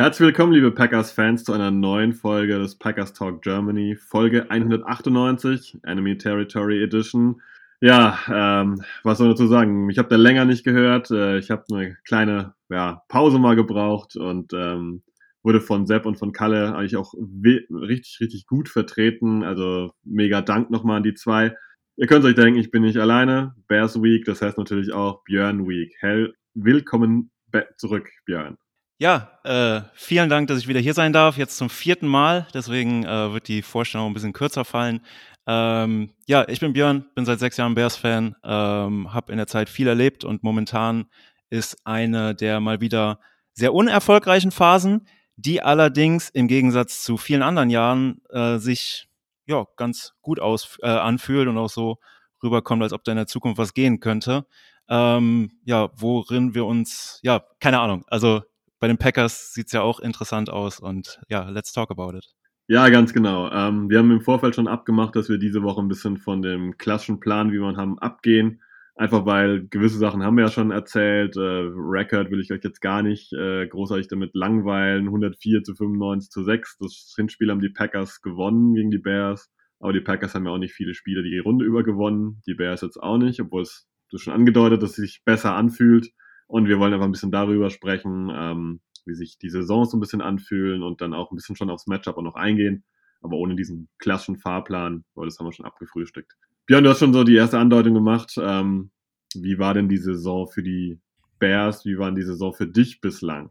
Herzlich willkommen, liebe Packers-Fans, zu einer neuen Folge des Packers Talk Germany, Folge 198, Enemy Territory Edition. Ja, ähm, was soll ich dazu sagen? Ich habe da länger nicht gehört. Äh, ich habe eine kleine ja, Pause mal gebraucht und ähm, wurde von Sepp und von Kalle eigentlich auch richtig, richtig gut vertreten. Also mega Dank nochmal an die zwei. Ihr könnt euch denken, ich bin nicht alleine. Bears Week, das heißt natürlich auch Björn Week. Hell, willkommen zurück, Björn. Ja, äh, vielen Dank, dass ich wieder hier sein darf. Jetzt zum vierten Mal. Deswegen äh, wird die Vorstellung ein bisschen kürzer fallen. Ähm, ja, ich bin Björn, bin seit sechs Jahren Bears-Fan, ähm, habe in der Zeit viel erlebt und momentan ist eine der mal wieder sehr unerfolgreichen Phasen, die allerdings im Gegensatz zu vielen anderen Jahren äh, sich ja ganz gut aus, äh, anfühlt und auch so rüberkommt, als ob da in der Zukunft was gehen könnte. Ähm, ja, worin wir uns, ja, keine Ahnung. Also bei den Packers sieht es ja auch interessant aus und ja, let's talk about it. Ja, ganz genau. Ähm, wir haben im Vorfeld schon abgemacht, dass wir diese Woche ein bisschen von dem klassischen Plan, wie wir haben, abgehen. Einfach weil gewisse Sachen haben wir ja schon erzählt. Äh, Record will ich euch jetzt gar nicht äh, großartig damit langweilen. 104 zu 95 zu 6. Das Hinspiel haben die Packers gewonnen gegen die Bears. Aber die Packers haben ja auch nicht viele Spiele die Runde über gewonnen. Die Bears jetzt auch nicht, obwohl es du schon angedeutet, dass es sich besser anfühlt. Und wir wollen einfach ein bisschen darüber sprechen, ähm, wie sich die Saisons so ein bisschen anfühlen und dann auch ein bisschen schon aufs Matchup auch noch eingehen. Aber ohne diesen klassischen Fahrplan, weil das haben wir schon abgefrühstückt. Björn, du hast schon so die erste Andeutung gemacht. Ähm, wie war denn die Saison für die Bears? Wie war die Saison für dich bislang?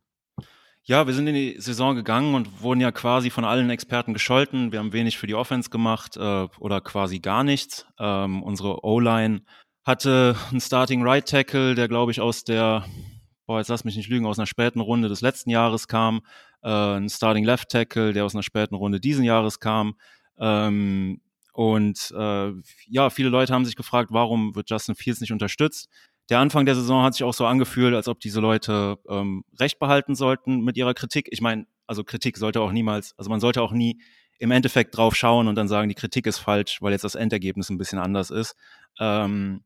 Ja, wir sind in die Saison gegangen und wurden ja quasi von allen Experten gescholten. Wir haben wenig für die Offense gemacht äh, oder quasi gar nichts. Ähm, unsere O-Line hatte einen Starting Right Tackle, der glaube ich aus der, boah, jetzt lass mich nicht lügen, aus einer späten Runde des letzten Jahres kam, äh, ein Starting Left Tackle, der aus einer späten Runde diesen Jahres kam. Ähm, und äh, ja, viele Leute haben sich gefragt, warum wird Justin Fields nicht unterstützt? Der Anfang der Saison hat sich auch so angefühlt, als ob diese Leute ähm, recht behalten sollten mit ihrer Kritik. Ich meine, also Kritik sollte auch niemals, also man sollte auch nie im Endeffekt drauf schauen und dann sagen, die Kritik ist falsch, weil jetzt das Endergebnis ein bisschen anders ist. Ähm,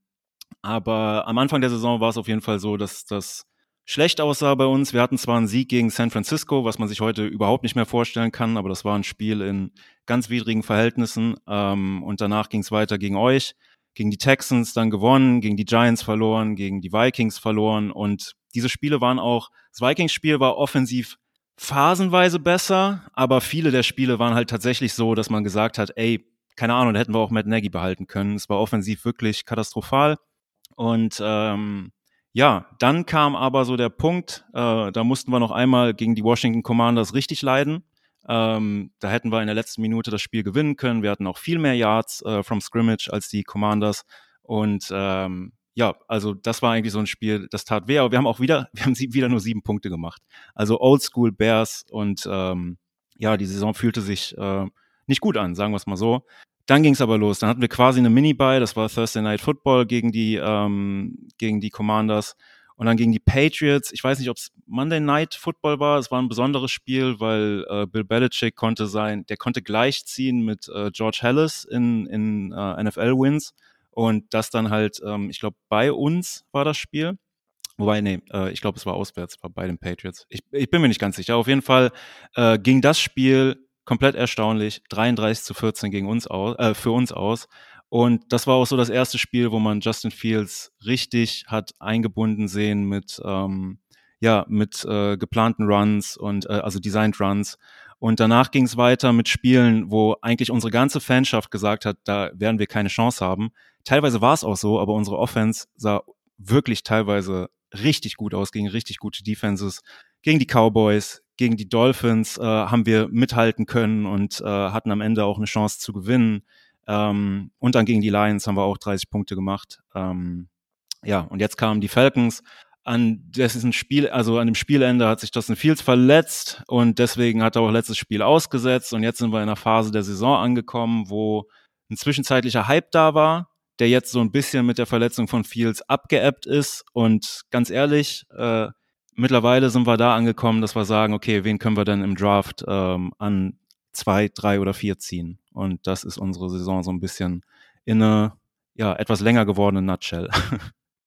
aber am Anfang der Saison war es auf jeden Fall so, dass das schlecht aussah bei uns. Wir hatten zwar einen Sieg gegen San Francisco, was man sich heute überhaupt nicht mehr vorstellen kann, aber das war ein Spiel in ganz widrigen Verhältnissen. Ähm, und danach ging es weiter gegen euch, gegen die Texans dann gewonnen, gegen die Giants verloren, gegen die Vikings verloren. Und diese Spiele waren auch, das Vikings-Spiel war offensiv phasenweise besser, aber viele der Spiele waren halt tatsächlich so, dass man gesagt hat, ey, keine Ahnung, da hätten wir auch Matt Nagy behalten können. Es war offensiv wirklich katastrophal. Und ähm, ja, dann kam aber so der Punkt, äh, da mussten wir noch einmal gegen die Washington Commanders richtig leiden. Ähm, da hätten wir in der letzten Minute das Spiel gewinnen können. Wir hatten auch viel mehr Yards äh, from Scrimmage als die Commanders. Und ähm, ja, also das war eigentlich so ein Spiel, das tat weh, aber wir haben auch wieder, wir haben wieder nur sieben Punkte gemacht. Also Oldschool Bears und ähm, ja, die Saison fühlte sich äh, nicht gut an, sagen wir es mal so. Dann ging es aber los. Dann hatten wir quasi eine Mini-Buy, das war Thursday Night Football gegen die, ähm, gegen die Commanders. Und dann gegen die Patriots. Ich weiß nicht, ob es Monday Night Football war. Es war ein besonderes Spiel, weil äh, Bill Belichick konnte sein, der konnte gleichziehen mit äh, George Hallis in, in äh, NFL-Wins. Und das dann halt, ähm, ich glaube, bei uns war das Spiel. Wobei, nee, äh, ich glaube, es war auswärts, war bei den Patriots. Ich, ich bin mir nicht ganz sicher. Auf jeden Fall äh, ging das Spiel komplett erstaunlich, 33 zu 14 gegen uns aus, äh, für uns aus. Und das war auch so das erste Spiel, wo man Justin Fields richtig hat eingebunden sehen mit, ähm, ja, mit äh, geplanten Runs und äh, also Designed Runs. Und danach ging es weiter mit Spielen, wo eigentlich unsere ganze Fanschaft gesagt hat, da werden wir keine Chance haben. Teilweise war es auch so, aber unsere Offense sah wirklich teilweise richtig gut aus gegen richtig gute Defenses, gegen die Cowboys, gegen die Dolphins äh, haben wir mithalten können und äh, hatten am Ende auch eine Chance zu gewinnen. Ähm, und dann gegen die Lions haben wir auch 30 Punkte gemacht. Ähm, ja, und jetzt kamen die Falcons. an dessen Spiel, also an dem Spielende hat sich Justin Fields verletzt und deswegen hat er auch letztes Spiel ausgesetzt und jetzt sind wir in einer Phase der Saison angekommen, wo ein zwischenzeitlicher Hype da war, der jetzt so ein bisschen mit der Verletzung von Fields abgeebbt ist und ganz ehrlich, äh, mittlerweile sind wir da angekommen, dass wir sagen, okay, wen können wir denn im Draft ähm, an zwei, drei oder vier ziehen? Und das ist unsere Saison so ein bisschen in eine ja, etwas länger gewordene Nutshell.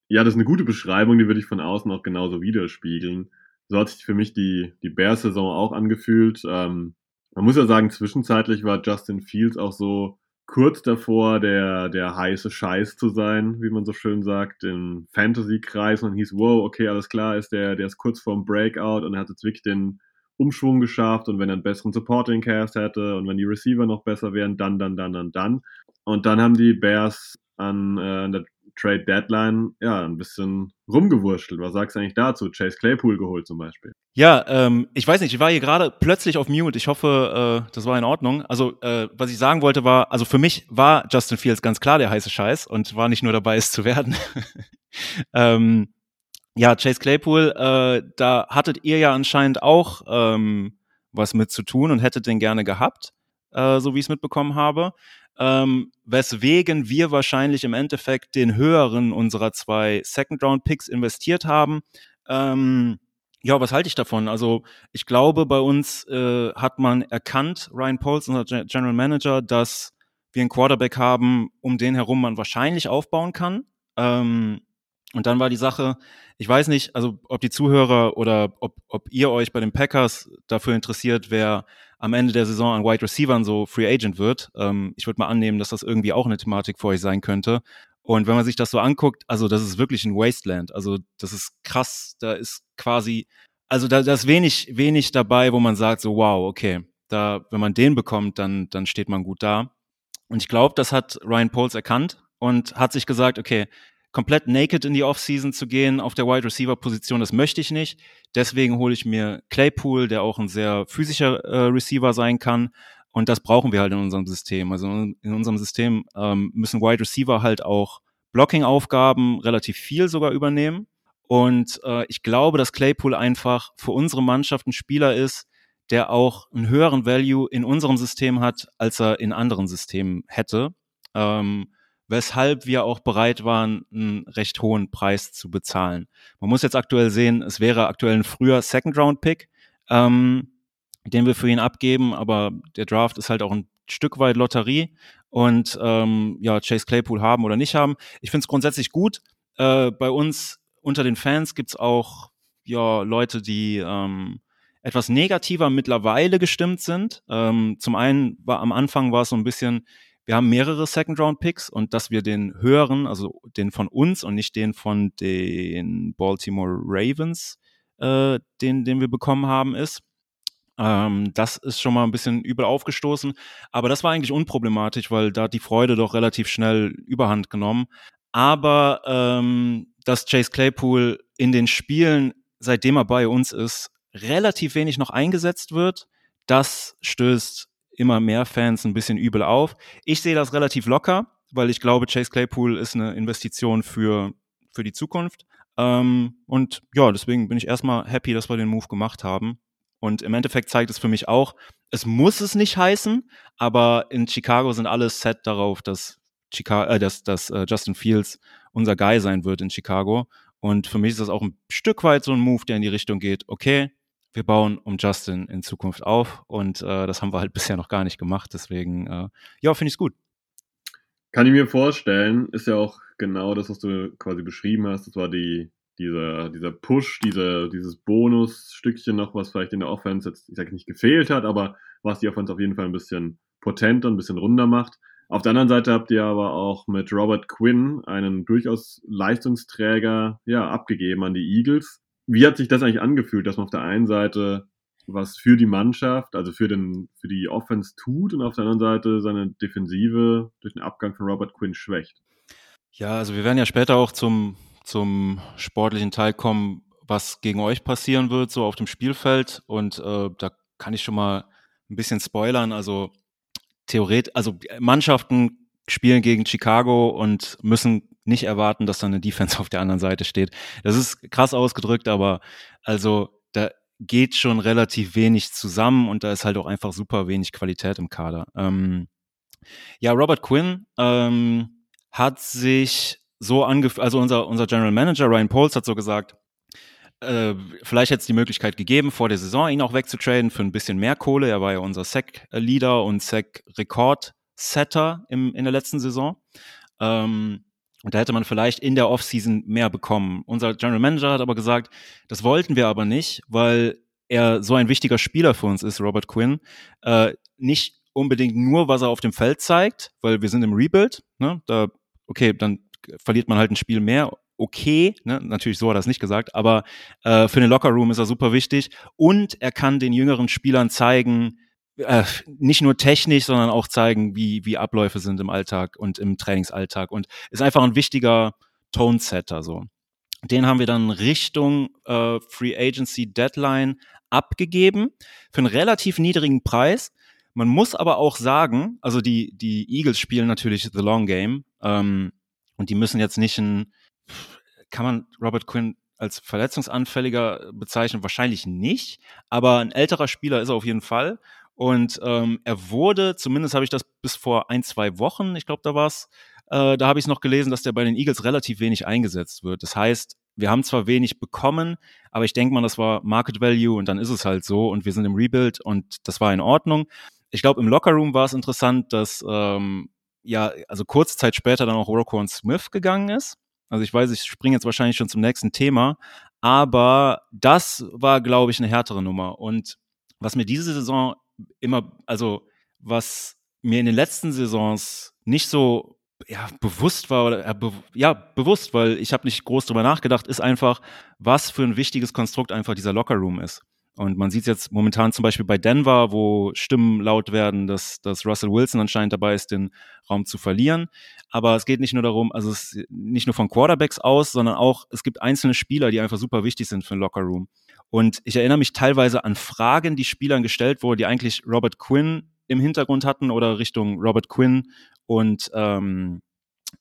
Ja, das ist eine gute Beschreibung, die würde ich von außen auch genauso widerspiegeln. So hat sich für mich die, die Bears-Saison auch angefühlt. Ähm, man muss ja sagen, zwischenzeitlich war Justin Fields auch so kurz davor, der, der heiße Scheiß zu sein, wie man so schön sagt, im Fantasy-Kreis. Und hieß, wow, okay, alles klar, ist der, der ist kurz vorm Breakout und er hat jetzt wirklich den Umschwung geschafft. Und wenn er einen besseren Supporting-Cast hätte und wenn die Receiver noch besser wären, dann, dann, dann, dann, dann. Und dann haben die Bears an, äh, an der Trade Deadline ja ein bisschen rumgewurschtelt. Was sagst du eigentlich dazu? Chase Claypool geholt zum Beispiel. Ja, ähm, ich weiß nicht, ich war hier gerade plötzlich auf Mute. Ich hoffe, äh, das war in Ordnung. Also, äh, was ich sagen wollte war, also für mich war Justin Fields ganz klar der heiße Scheiß und war nicht nur dabei, es zu werden. ähm, ja, Chase Claypool, äh, da hattet ihr ja anscheinend auch ähm, was mit zu tun und hättet den gerne gehabt, äh, so wie ich es mitbekommen habe ähm, weswegen wir wahrscheinlich im Endeffekt den höheren unserer zwei Second-Round-Picks investiert haben. Ähm, ja, was halte ich davon? Also ich glaube, bei uns äh, hat man erkannt, Ryan Poles, unser General Manager, dass wir einen Quarterback haben, um den herum man wahrscheinlich aufbauen kann. Ähm, und dann war die Sache, ich weiß nicht, also ob die Zuhörer oder ob, ob ihr euch bei den Packers dafür interessiert, wer am Ende der Saison an Wide Receivern so Free Agent wird. Ähm, ich würde mal annehmen, dass das irgendwie auch eine Thematik für euch sein könnte. Und wenn man sich das so anguckt, also das ist wirklich ein Wasteland. Also das ist krass. Da ist quasi, also da, da ist wenig, wenig dabei, wo man sagt so, wow, okay, da, wenn man den bekommt, dann, dann steht man gut da. Und ich glaube, das hat Ryan Poles erkannt und hat sich gesagt, okay, komplett naked in die Offseason zu gehen auf der Wide Receiver Position, das möchte ich nicht. Deswegen hole ich mir Claypool, der auch ein sehr physischer äh, Receiver sein kann. Und das brauchen wir halt in unserem System. Also in unserem System ähm, müssen Wide Receiver halt auch Blocking-Aufgaben relativ viel sogar übernehmen. Und äh, ich glaube, dass Claypool einfach für unsere Mannschaft ein Spieler ist, der auch einen höheren Value in unserem System hat, als er in anderen Systemen hätte. Ähm, weshalb wir auch bereit waren, einen recht hohen Preis zu bezahlen. Man muss jetzt aktuell sehen, es wäre aktuell ein früher Second-Round-Pick, ähm, den wir für ihn abgeben, aber der Draft ist halt auch ein Stück weit Lotterie und ähm, ja, Chase Claypool haben oder nicht haben. Ich finde es grundsätzlich gut. Äh, bei uns unter den Fans gibt's auch ja Leute, die ähm, etwas negativer mittlerweile gestimmt sind. Ähm, zum einen war am Anfang war es so ein bisschen, wir haben mehrere Second-Round-Picks und dass wir den höheren, also den von uns und nicht den von den Baltimore Ravens, äh, den, den wir bekommen haben, ist. Ähm, das ist schon mal ein bisschen übel aufgestoßen. Aber das war eigentlich unproblematisch, weil da hat die Freude doch relativ schnell überhand genommen. Aber ähm, dass Chase Claypool in den Spielen, seitdem er bei uns ist, relativ wenig noch eingesetzt wird, das stößt immer mehr Fans ein bisschen übel auf. Ich sehe das relativ locker, weil ich glaube, Chase Claypool ist eine Investition für, für die Zukunft. Ähm, und ja, deswegen bin ich erstmal happy, dass wir den Move gemacht haben. Und im Endeffekt zeigt es für mich auch, es muss es nicht heißen, aber in Chicago sind alle set darauf, dass, Chicago, äh, dass, dass äh, Justin Fields unser Guy sein wird in Chicago. Und für mich ist das auch ein Stück weit so ein Move, der in die Richtung geht, okay, wir bauen um Justin in Zukunft auf und äh, das haben wir halt bisher noch gar nicht gemacht. Deswegen, äh, ja, finde ich es gut. Kann ich mir vorstellen, ist ja auch genau das, was du quasi beschrieben hast. Das war die, dieser, dieser Push, diese, dieses Bonusstückchen noch, was vielleicht in der Offense jetzt, ich sage nicht gefehlt hat, aber was die Offense auf jeden Fall ein bisschen potenter, ein bisschen runder macht. Auf der anderen Seite habt ihr aber auch mit Robert Quinn einen durchaus Leistungsträger ja, abgegeben an die Eagles wie hat sich das eigentlich angefühlt, dass man auf der einen Seite was für die Mannschaft, also für, den, für die Offense tut und auf der anderen Seite seine Defensive durch den Abgang von Robert Quinn schwächt? Ja, also wir werden ja später auch zum, zum sportlichen Teil kommen, was gegen euch passieren wird, so auf dem Spielfeld. Und äh, da kann ich schon mal ein bisschen spoilern. Also theoretisch, also Mannschaften spielen gegen Chicago und müssen nicht erwarten, dass da eine Defense auf der anderen Seite steht. Das ist krass ausgedrückt, aber also da geht schon relativ wenig zusammen und da ist halt auch einfach super wenig Qualität im Kader. Ähm, ja, Robert Quinn ähm, hat sich so angefühlt, also unser, unser General Manager Ryan Poles hat so gesagt, äh, vielleicht hätte es die Möglichkeit gegeben, vor der Saison ihn auch wegzutraden für ein bisschen mehr Kohle. Er war ja unser Sec-Leader und Sec-Rekord-Setter in der letzten Saison. Ähm, und da hätte man vielleicht in der Offseason mehr bekommen. Unser General Manager hat aber gesagt, das wollten wir aber nicht, weil er so ein wichtiger Spieler für uns ist, Robert Quinn. Äh, nicht unbedingt nur, was er auf dem Feld zeigt, weil wir sind im Rebuild. Ne? Da, okay, dann verliert man halt ein Spiel mehr. Okay, ne? natürlich so hat er es nicht gesagt, aber äh, für den Lockerroom ist er super wichtig und er kann den jüngeren Spielern zeigen, äh, nicht nur technisch, sondern auch zeigen, wie, wie Abläufe sind im Alltag und im Trainingsalltag und ist einfach ein wichtiger Tone-Setter so. Den haben wir dann Richtung äh, Free Agency Deadline abgegeben für einen relativ niedrigen Preis. Man muss aber auch sagen, also die, die Eagles spielen natürlich The Long Game ähm, und die müssen jetzt nicht ein, kann man Robert Quinn als verletzungsanfälliger bezeichnen? Wahrscheinlich nicht, aber ein älterer Spieler ist er auf jeden Fall. Und ähm, er wurde, zumindest habe ich das bis vor ein, zwei Wochen, ich glaube, da war es, äh, da habe ich es noch gelesen, dass der bei den Eagles relativ wenig eingesetzt wird. Das heißt, wir haben zwar wenig bekommen, aber ich denke mal, das war Market Value und dann ist es halt so und wir sind im Rebuild und das war in Ordnung ich glaube, im Lockerroom war es interessant, dass ähm, ja, also kurze Zeit später dann auch Roquan Smith gegangen ist. Also ich weiß, ich springe jetzt wahrscheinlich schon zum nächsten Thema, aber das war, glaube ich, eine härtere Nummer. Und was mir diese Saison immer, also was mir in den letzten Saisons nicht so ja, bewusst war, oder, ja, bewusst, weil ich habe nicht groß drüber nachgedacht, ist einfach, was für ein wichtiges Konstrukt einfach dieser Lockerroom ist. Und man sieht es jetzt momentan zum Beispiel bei Denver, wo Stimmen laut werden, dass, dass Russell Wilson anscheinend dabei ist, den Raum zu verlieren. Aber es geht nicht nur darum, also es nicht nur von Quarterbacks aus, sondern auch, es gibt einzelne Spieler, die einfach super wichtig sind für den Lockerroom. Und ich erinnere mich teilweise an Fragen, die Spielern gestellt wurden, die eigentlich Robert Quinn im Hintergrund hatten oder Richtung Robert Quinn und ähm,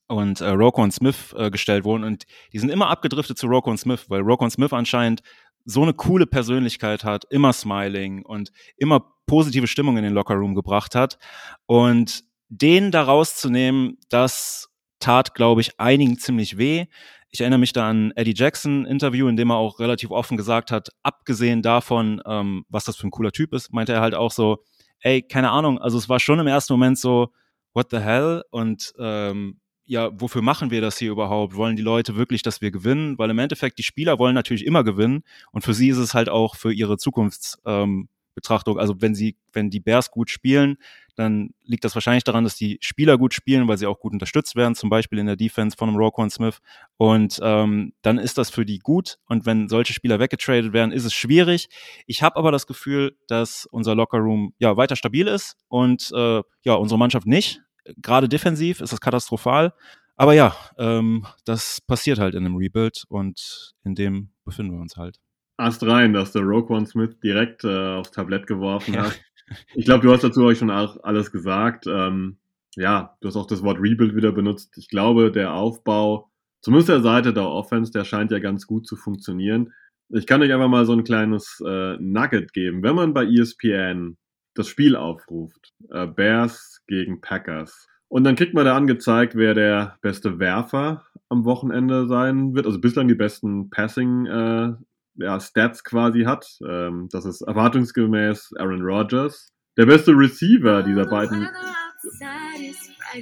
und äh, Roquan Smith äh, gestellt wurden und die sind immer abgedriftet zu Roquan Smith, weil Roquan Smith anscheinend so eine coole Persönlichkeit hat, immer smiling und immer positive Stimmung in den Lockerroom gebracht hat. Und den da rauszunehmen, das tat, glaube ich, einigen ziemlich weh. Ich erinnere mich da an Eddie Jackson Interview, in dem er auch relativ offen gesagt hat, abgesehen davon, ähm, was das für ein cooler Typ ist, meinte er halt auch so, ey, keine Ahnung, also es war schon im ersten Moment so, what the hell? Und ähm, ja, wofür machen wir das hier überhaupt? Wollen die Leute wirklich, dass wir gewinnen? Weil im Endeffekt die Spieler wollen natürlich immer gewinnen und für sie ist es halt auch für ihre Zukunftsbetrachtung. Ähm, also wenn sie, wenn die Bears gut spielen, dann liegt das wahrscheinlich daran, dass die Spieler gut spielen, weil sie auch gut unterstützt werden, zum Beispiel in der Defense von einem Roquan Smith. Und ähm, dann ist das für die gut. Und wenn solche Spieler weggetradet werden, ist es schwierig. Ich habe aber das Gefühl, dass unser Lockerroom ja weiter stabil ist und äh, ja unsere Mannschaft nicht gerade defensiv ist das katastrophal. Aber ja, ähm, das passiert halt in einem Rebuild und in dem befinden wir uns halt. Ast rein, dass der Roquan Smith direkt äh, aufs Tablett geworfen ja. hat. Ich glaube, du hast dazu euch schon auch alles gesagt. Ähm, ja, du hast auch das Wort Rebuild wieder benutzt. Ich glaube, der Aufbau, zumindest der Seite der Offense, der scheint ja ganz gut zu funktionieren. Ich kann euch einfach mal so ein kleines äh, Nugget geben. Wenn man bei ESPN das Spiel aufruft, äh, Bears gegen Packers. Und dann kriegt man da angezeigt, wer der beste Werfer am Wochenende sein wird. Also bislang die besten Passing äh, ja, Stats quasi hat. Ähm, das ist erwartungsgemäß Aaron Rodgers. Der beste Receiver dieser beiden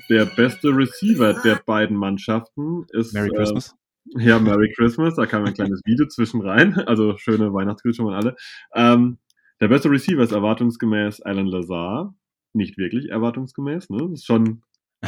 der beste Receiver der beiden Mannschaften ist Merry Christmas. Äh, ja, Merry Christmas. Da kam ein kleines Video zwischen rein. Also schöne Weihnachtsgrüße schon mal alle. Ähm, der beste Receiver ist erwartungsgemäß Alan Lazar nicht wirklich erwartungsgemäß. Ne? Das ist schon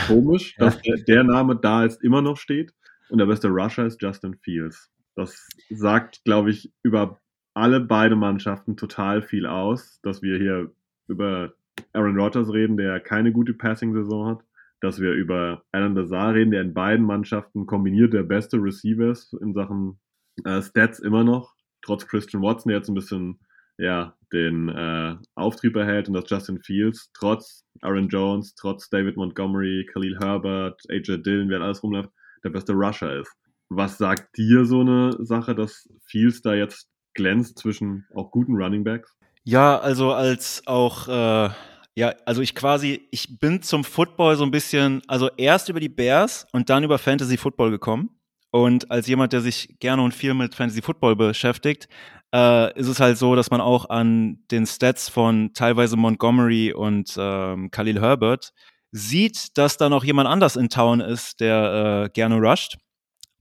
komisch, dass der, der, Name da jetzt immer noch steht. Und der beste Rusher ist Justin Fields. Das sagt, glaube ich, über alle beide Mannschaften total viel aus, dass wir hier über Aaron Rodgers reden, der keine gute Passing-Saison hat, dass wir über Alan Lazar reden, der in beiden Mannschaften kombiniert der beste Receiver ist in Sachen äh, Stats immer noch, trotz Christian Watson, der jetzt ein bisschen ja, den äh, Auftrieb erhält und dass Justin Fields trotz Aaron Jones, trotz David Montgomery, Khalil Herbert, AJ Dillon, wer alles rumläuft, der beste Rusher ist. Was sagt dir so eine Sache, dass Fields da jetzt glänzt zwischen auch guten Running Backs? Ja, also als auch, äh, ja, also ich quasi, ich bin zum Football so ein bisschen, also erst über die Bears und dann über Fantasy Football gekommen. Und als jemand, der sich gerne und viel mit Fantasy Football beschäftigt, äh, ist es halt so, dass man auch an den Stats von teilweise Montgomery und ähm, Khalil Herbert sieht, dass da noch jemand anders in Town ist, der äh, gerne rusht.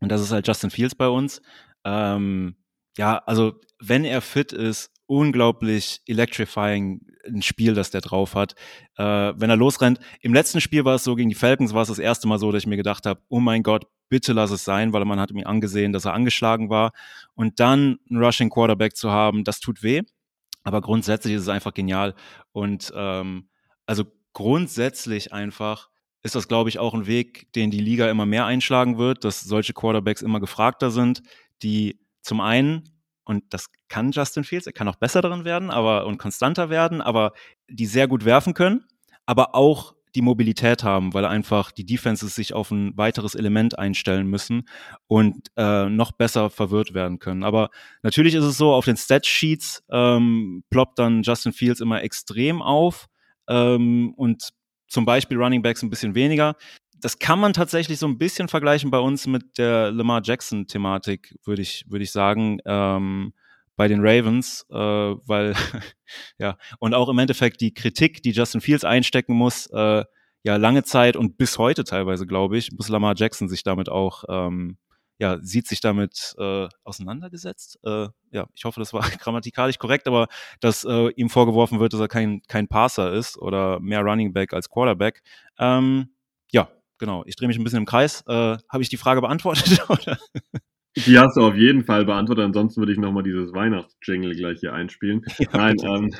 Und das ist halt Justin Fields bei uns. Ähm, ja, also wenn er fit ist, unglaublich electrifying ein Spiel, das der drauf hat. Äh, wenn er losrennt. Im letzten Spiel war es so, gegen die Falcons war es das erste Mal so, dass ich mir gedacht habe, oh mein Gott, bitte lass es sein, weil man hat mir angesehen, dass er angeschlagen war. Und dann einen Rushing Quarterback zu haben, das tut weh. Aber grundsätzlich ist es einfach genial. Und ähm, also grundsätzlich einfach ist das, glaube ich, auch ein Weg, den die Liga immer mehr einschlagen wird, dass solche Quarterbacks immer gefragter sind, die zum einen und das kann Justin Fields, er kann auch besser darin werden, aber und konstanter werden, aber die sehr gut werfen können, aber auch die Mobilität haben, weil einfach die Defenses sich auf ein weiteres Element einstellen müssen und äh, noch besser verwirrt werden können. Aber natürlich ist es so, auf den Stat-Sheets ähm, ploppt dann Justin Fields immer extrem auf ähm, und zum Beispiel Running Backs ein bisschen weniger das kann man tatsächlich so ein bisschen vergleichen bei uns mit der Lamar Jackson-Thematik, würde ich, würde ich sagen, ähm, bei den Ravens, äh, weil, ja, und auch im Endeffekt die Kritik, die Justin Fields einstecken muss, äh, ja, lange Zeit und bis heute teilweise, glaube ich, muss Lamar Jackson sich damit auch, ähm, ja, sieht sich damit äh, auseinandergesetzt. Äh, ja, ich hoffe, das war grammatikalisch korrekt, aber dass äh, ihm vorgeworfen wird, dass er kein, kein Passer ist oder mehr Running Back als Quarterback. Ähm, ja, genau, ich drehe mich ein bisschen im Kreis. Äh, Habe ich die Frage beantwortet? Oder? Die hast du auf jeden Fall beantwortet. Ansonsten würde ich nochmal dieses Weihnachtsjingle gleich hier einspielen. Ja, Nein, ähm,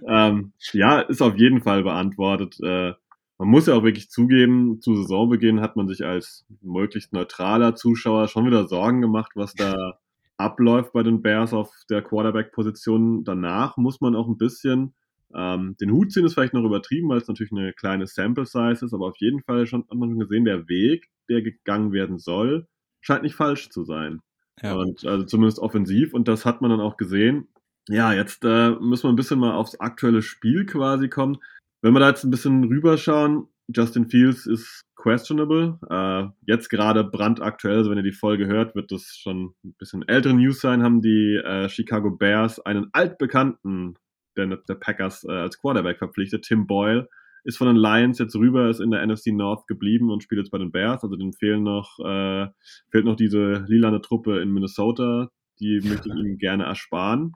ähm, ja, ist auf jeden Fall beantwortet. Äh, man muss ja auch wirklich zugeben, zu Saisonbeginn hat man sich als möglichst neutraler Zuschauer schon wieder Sorgen gemacht, was da abläuft bei den Bears auf der Quarterback-Position. Danach muss man auch ein bisschen ähm, den Hut ziehen ist vielleicht noch übertrieben, weil es natürlich eine kleine Sample Size ist, aber auf jeden Fall schon, hat man schon gesehen, der Weg, der gegangen werden soll, scheint nicht falsch zu sein. Ja. Und also zumindest offensiv und das hat man dann auch gesehen. Ja, jetzt äh, müssen wir ein bisschen mal aufs aktuelle Spiel quasi kommen. Wenn wir da jetzt ein bisschen rüberschauen, Justin Fields ist questionable. Äh, jetzt gerade brandaktuell, also wenn ihr die Folge hört, wird das schon ein bisschen ältere News sein, haben die äh, Chicago Bears einen altbekannten der, der Packers äh, als Quarterback verpflichtet. Tim Boyle ist von den Lions jetzt rüber, ist in der NFC North geblieben und spielt jetzt bei den Bears. Also dem fehlen noch, äh, fehlt noch diese lilane Truppe in Minnesota. Die möchte ich ihm gerne ersparen.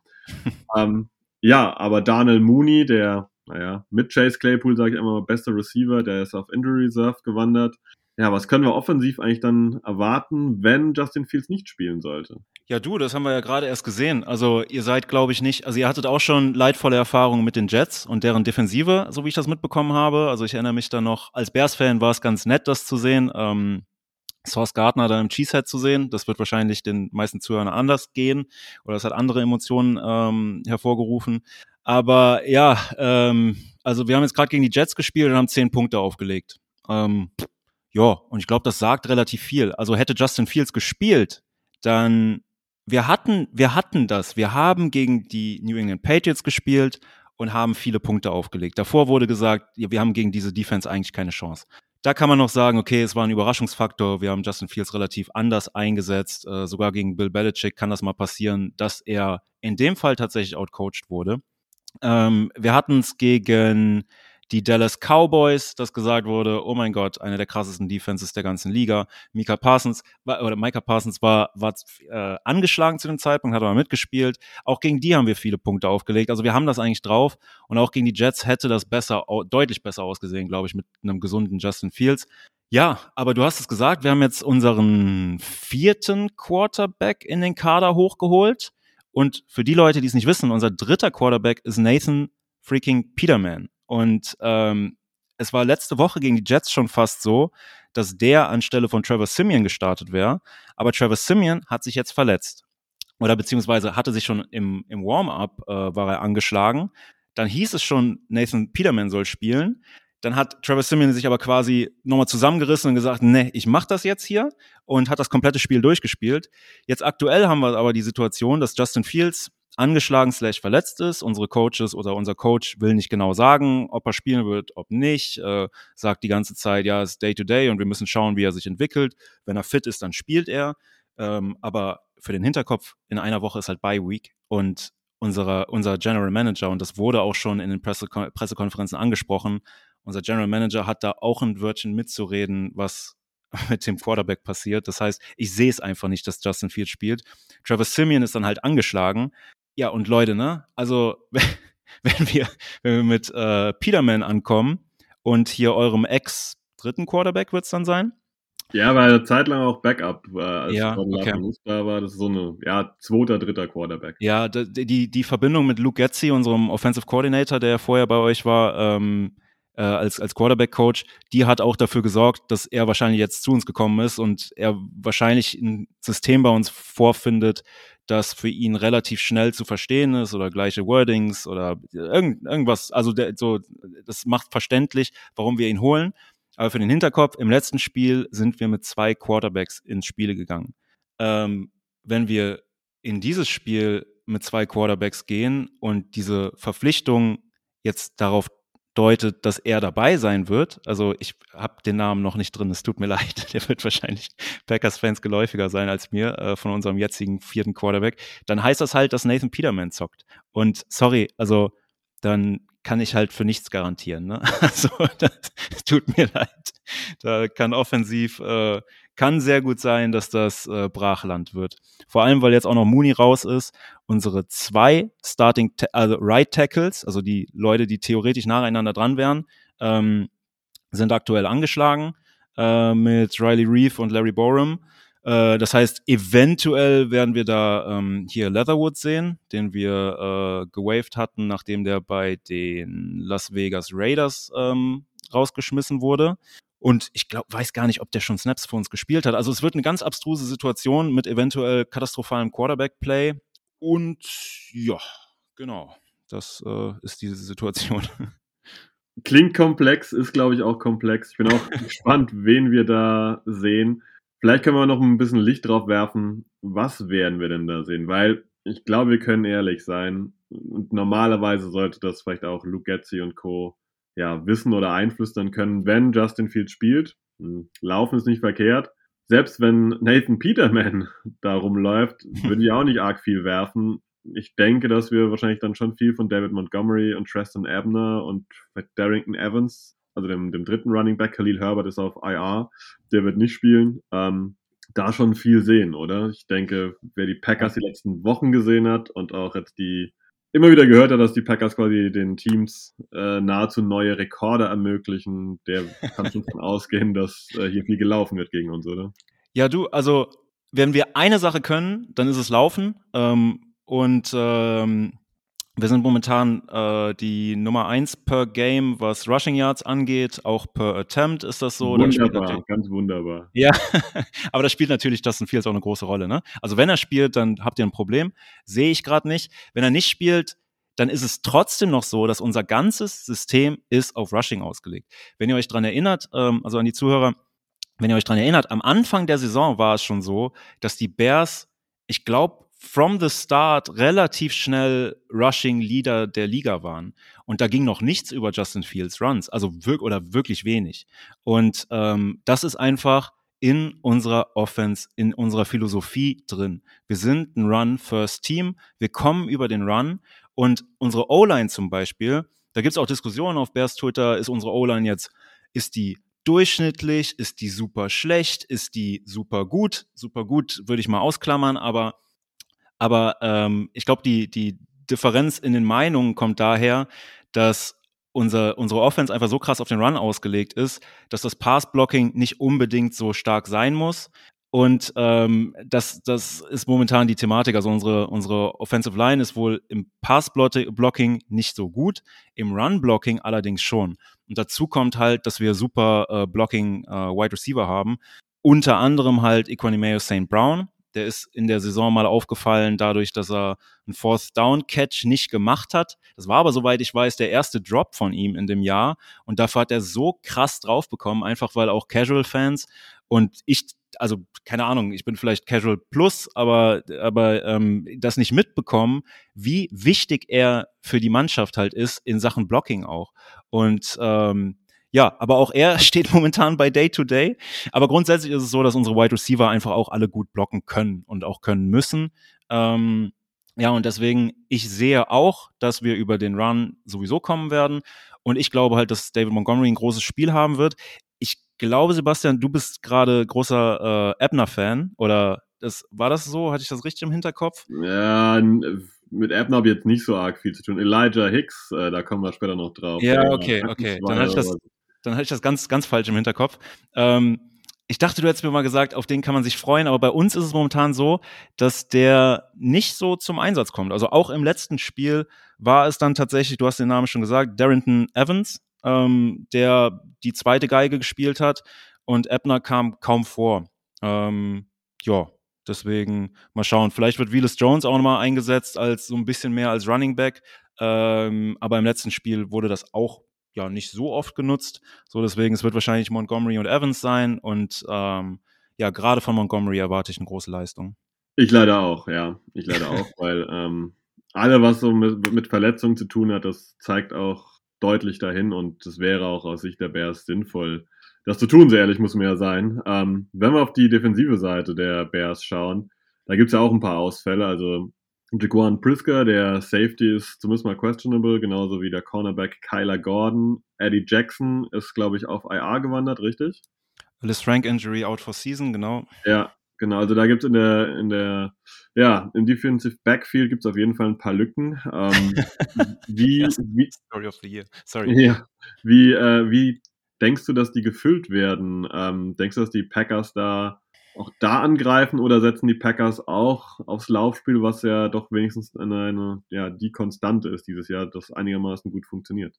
ähm, ja, aber Daniel Mooney, der, naja, mit Chase Claypool, sage ich immer, bester Receiver, der ist auf Injury Reserve gewandert. Ja, was können wir offensiv eigentlich dann erwarten, wenn Justin Fields nicht spielen sollte? Ja, du, das haben wir ja gerade erst gesehen. Also ihr seid, glaube ich, nicht, also ihr hattet auch schon leidvolle Erfahrungen mit den Jets und deren Defensive, so wie ich das mitbekommen habe. Also ich erinnere mich da noch, als Bears-Fan war es ganz nett, das zu sehen. Ähm, Source Gardner dann im Cheesehead zu sehen. Das wird wahrscheinlich den meisten Zuhörern anders gehen oder es hat andere Emotionen ähm, hervorgerufen. Aber ja, ähm, also wir haben jetzt gerade gegen die Jets gespielt und haben zehn Punkte aufgelegt. Ähm, ja, und ich glaube, das sagt relativ viel. Also hätte Justin Fields gespielt, dann wir hatten, wir hatten das. Wir haben gegen die New England Patriots gespielt und haben viele Punkte aufgelegt. Davor wurde gesagt, wir haben gegen diese Defense eigentlich keine Chance. Da kann man noch sagen, okay, es war ein Überraschungsfaktor. Wir haben Justin Fields relativ anders eingesetzt. Äh, sogar gegen Bill Belichick kann das mal passieren, dass er in dem Fall tatsächlich outcoached wurde. Ähm, wir hatten es gegen die Dallas Cowboys, das gesagt wurde, oh mein Gott, eine der krassesten Defenses der ganzen Liga. Mika Parsons war, oder Micah Parsons war, war äh, angeschlagen zu dem Zeitpunkt, hat aber mitgespielt. Auch gegen die haben wir viele Punkte aufgelegt. Also wir haben das eigentlich drauf. Und auch gegen die Jets hätte das besser, deutlich besser ausgesehen, glaube ich, mit einem gesunden Justin Fields. Ja, aber du hast es gesagt, wir haben jetzt unseren vierten Quarterback in den Kader hochgeholt. Und für die Leute, die es nicht wissen, unser dritter Quarterback ist Nathan freaking Peterman. Und ähm, es war letzte Woche gegen die Jets schon fast so, dass der anstelle von Trevor Simeon gestartet wäre. Aber Trevor Simeon hat sich jetzt verletzt. Oder beziehungsweise hatte sich schon im, im Warm-up, äh, war er angeschlagen. Dann hieß es schon, Nathan Peterman soll spielen. Dann hat Trevor Simeon sich aber quasi nochmal zusammengerissen und gesagt, nee, ich mach das jetzt hier und hat das komplette Spiel durchgespielt. Jetzt aktuell haben wir aber die Situation, dass Justin Fields angeschlagen slash verletzt ist. Unsere Coaches oder unser Coach will nicht genau sagen, ob er spielen wird, ob nicht. Äh, sagt die ganze Zeit, ja, es ist Day to Day und wir müssen schauen, wie er sich entwickelt. Wenn er fit ist, dann spielt er. Ähm, aber für den Hinterkopf, in einer Woche ist halt Bye Week und unsere, unser General Manager, und das wurde auch schon in den Pressekon Pressekonferenzen angesprochen, unser General Manager hat da auch ein Wörtchen mitzureden, was mit dem Quarterback passiert. Das heißt, ich sehe es einfach nicht, dass Justin Fields spielt. Travis Simeon ist dann halt angeschlagen. Ja, und Leute, ne? Also, wenn wir, wenn wir mit äh, Peterman ankommen und hier eurem Ex-dritten Quarterback wird es dann sein, ja, weil eine Zeit lang auch Backup, äh, als ja, okay. da war. Das ist so eine, ja, zweiter, dritter Quarterback. Ja, die, die Verbindung mit Luke Getzi, unserem Offensive Coordinator, der vorher bei euch war, ähm, äh, als, als Quarterback-Coach, die hat auch dafür gesorgt, dass er wahrscheinlich jetzt zu uns gekommen ist und er wahrscheinlich ein System bei uns vorfindet, das für ihn relativ schnell zu verstehen ist oder gleiche Wordings oder irgend, irgendwas. Also der, so, das macht verständlich, warum wir ihn holen. Aber für den Hinterkopf, im letzten Spiel sind wir mit zwei Quarterbacks ins Spiel gegangen. Ähm, wenn wir in dieses Spiel mit zwei Quarterbacks gehen und diese Verpflichtung jetzt darauf deutet, dass er dabei sein wird. Also ich habe den Namen noch nicht drin, es tut mir leid. Der wird wahrscheinlich Packers-Fans geläufiger sein als mir äh, von unserem jetzigen vierten Quarterback. Dann heißt das halt, dass Nathan Peterman zockt. Und sorry, also dann kann ich halt für nichts garantieren. Ne? Also das tut mir leid. Da kann offensiv, äh, kann sehr gut sein, dass das äh, Brachland wird. Vor allem, weil jetzt auch noch Mooney raus ist. Unsere zwei Starting, also Right Tackles, also die Leute, die theoretisch nacheinander dran wären, ähm, sind aktuell angeschlagen äh, mit Riley Reeve und Larry Borum. Äh, das heißt, eventuell werden wir da ähm, hier Leatherwood sehen, den wir äh, gewaved hatten, nachdem der bei den Las Vegas Raiders ähm, rausgeschmissen wurde. Und ich glaube, weiß gar nicht, ob der schon Snaps für uns gespielt hat. Also es wird eine ganz abstruse Situation mit eventuell katastrophalem Quarterback-Play. Und ja, genau. Das äh, ist diese Situation. Klingt komplex, ist glaube ich auch komplex. Ich bin auch gespannt, wen wir da sehen. Vielleicht können wir noch ein bisschen Licht drauf werfen. Was werden wir denn da sehen? Weil ich glaube, wir können ehrlich sein. Und normalerweise sollte das vielleicht auch Luke Getzi und Co. Ja, wissen oder einflüstern können, wenn Justin Fields spielt. Hm, Laufen ist nicht verkehrt. Selbst wenn Nathan Peterman da rumläuft, würde ich auch nicht arg viel werfen. Ich denke, dass wir wahrscheinlich dann schon viel von David Montgomery und Tristan Abner und Darrington Evans also dem, dem dritten Running Back, Khalil Herbert ist auf IR, der wird nicht spielen. Ähm, da schon viel sehen, oder? Ich denke, wer die Packers die letzten Wochen gesehen hat und auch jetzt die immer wieder gehört hat, dass die Packers quasi den Teams äh, nahezu neue Rekorde ermöglichen, der kann schon davon ausgehen, dass äh, hier viel gelaufen wird gegen uns, oder? Ja, du, also wenn wir eine Sache können, dann ist es Laufen. Ähm, und ähm, wir sind momentan äh, die Nummer eins per Game, was Rushing Yards angeht. Auch per Attempt ist das so. Wunderbar, ganz wunderbar. Ja, aber das spielt natürlich Justin Fields auch eine große Rolle. Ne? Also wenn er spielt, dann habt ihr ein Problem. Sehe ich gerade nicht. Wenn er nicht spielt, dann ist es trotzdem noch so, dass unser ganzes System ist auf Rushing ausgelegt. Wenn ihr euch dran erinnert, ähm, also an die Zuhörer, wenn ihr euch dran erinnert, am Anfang der Saison war es schon so, dass die Bears, ich glaube, from the start relativ schnell Rushing Leader der Liga waren. Und da ging noch nichts über Justin Fields Runs, also wirklich oder wirklich wenig. Und ähm, das ist einfach in unserer Offense, in unserer Philosophie drin. Wir sind ein Run-First-Team, wir kommen über den Run und unsere O-Line zum Beispiel, da gibt es auch Diskussionen auf Bears Twitter, ist unsere O-Line jetzt, ist die durchschnittlich, ist die super schlecht, ist die super gut? Super gut würde ich mal ausklammern, aber aber ähm, ich glaube, die, die Differenz in den Meinungen kommt daher, dass unser, unsere Offense einfach so krass auf den Run ausgelegt ist, dass das Pass-Blocking nicht unbedingt so stark sein muss. Und ähm, das, das ist momentan die Thematik. Also unsere, unsere Offensive Line ist wohl im Pass-Blocking nicht so gut, im Run-Blocking allerdings schon. Und dazu kommt halt, dass wir super äh, Blocking äh, Wide Receiver haben. Unter anderem halt Equanimeo St. Brown, Der ist in der Saison mal aufgefallen, dadurch, dass er einen Fourth Down Catch nicht gemacht hat. Das war aber, soweit ich weiß, der erste Drop von ihm in dem Jahr. Und dafür hat er so krass drauf bekommen, einfach weil auch Casual-Fans und ich also keine Ahnung, ich bin vielleicht Casual Plus, aber, aber ähm, das nicht mitbekommen, wie wichtig er für die Mannschaft halt ist in Sachen Blocking auch. Und ähm, ja, aber auch er steht momentan bei Day to Day. Aber grundsätzlich ist es so, dass unsere Wide Receiver einfach auch alle gut blocken können und auch können müssen. Ähm, ja, und deswegen, ich sehe auch, dass wir über den Run sowieso kommen werden. Und ich glaube halt, dass David Montgomery ein großes Spiel haben wird. Ich glaube, Sebastian, du bist gerade großer äh, Ebner-Fan. Oder das, war das so? Hatte ich das richtig im Hinterkopf? Ja, mit Ebner habe ich jetzt nicht so arg viel zu tun. Elijah Hicks, äh, da kommen wir später noch drauf. Ja, okay, okay. Dann hatte ich das, dann hatte ich das ganz, ganz falsch im Hinterkopf. Ähm, ich dachte, du hättest mir mal gesagt, auf den kann man sich freuen, aber bei uns ist es momentan so, dass der nicht so zum Einsatz kommt. Also auch im letzten Spiel war es dann tatsächlich, du hast den Namen schon gesagt, Darrington Evans, ähm, der die zweite Geige gespielt hat und Ebner kam kaum vor. Ähm, ja, deswegen mal schauen. Vielleicht wird Willis Jones auch nochmal eingesetzt als so ein bisschen mehr als Running Back. Ähm, aber im letzten Spiel wurde das auch ja nicht so oft genutzt. So deswegen, es wird wahrscheinlich Montgomery und Evans sein und ähm, ja, gerade von Montgomery erwarte ich eine große Leistung. Ich leider auch, ja. Ich leider auch, weil ähm, alle, was so mit, mit Verletzungen zu tun hat, das zeigt auch deutlich dahin und das wäre auch aus Sicht der Bears sinnvoll, das zu tun, sehr ehrlich muss man ja sein. Ähm, wenn wir auf die defensive Seite der Bears schauen, da gibt es ja auch ein paar Ausfälle. Also Jaquan Prisker, der Safety ist zumindest mal questionable, genauso wie der Cornerback Kyler Gordon. Eddie Jackson ist, glaube ich, auf IR gewandert, richtig? Liz Frank Injury out for season, genau. Ja, genau. Also da gibt es in der, in der, ja, im Defensive Backfield gibt es auf jeden Fall ein paar Lücken. Ähm, wie, wie, Story of the Year. Sorry. Ja, wie, äh, wie denkst du, dass die gefüllt werden? Ähm, denkst du, dass die Packers da auch da angreifen oder setzen die Packers auch aufs Laufspiel, was ja doch wenigstens eine, eine ja, die Konstante ist dieses Jahr, das einigermaßen gut funktioniert?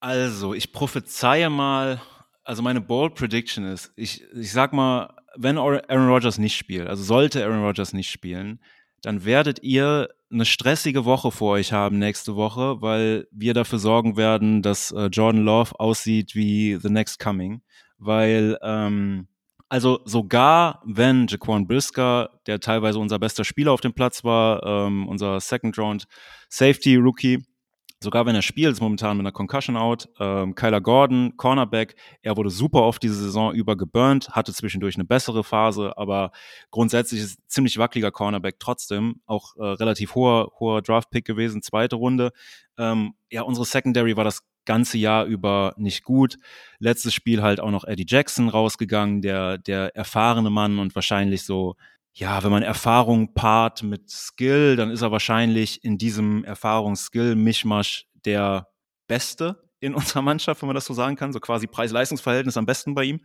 Also, ich prophezeie mal, also meine Bold Prediction ist, ich, ich sag mal, wenn Aaron Rodgers nicht spielt, also sollte Aaron Rodgers nicht spielen, dann werdet ihr eine stressige Woche vor euch haben nächste Woche, weil wir dafür sorgen werden, dass äh, Jordan Love aussieht wie The Next Coming, weil ähm, also sogar wenn Jaquan Brisker, der teilweise unser bester Spieler auf dem Platz war, ähm, unser Second Round Safety Rookie, sogar wenn er spielt, ist momentan mit einer Concussion out. Ähm, Kyler Gordon, Cornerback, er wurde super oft diese Saison über geburnt, hatte zwischendurch eine bessere Phase, aber grundsätzlich ist ein ziemlich wackeliger Cornerback trotzdem, auch äh, relativ hoher, hoher Draft-Pick gewesen, zweite Runde. Ähm, ja, unsere Secondary war das ganze Jahr über nicht gut. Letztes Spiel halt auch noch Eddie Jackson rausgegangen, der, der erfahrene Mann und wahrscheinlich so, ja, wenn man Erfahrung paart mit Skill, dann ist er wahrscheinlich in diesem Erfahrungs-Skill-Mischmasch der Beste in unserer Mannschaft, wenn man das so sagen kann. So quasi Preis-Leistungs-Verhältnis am besten bei ihm.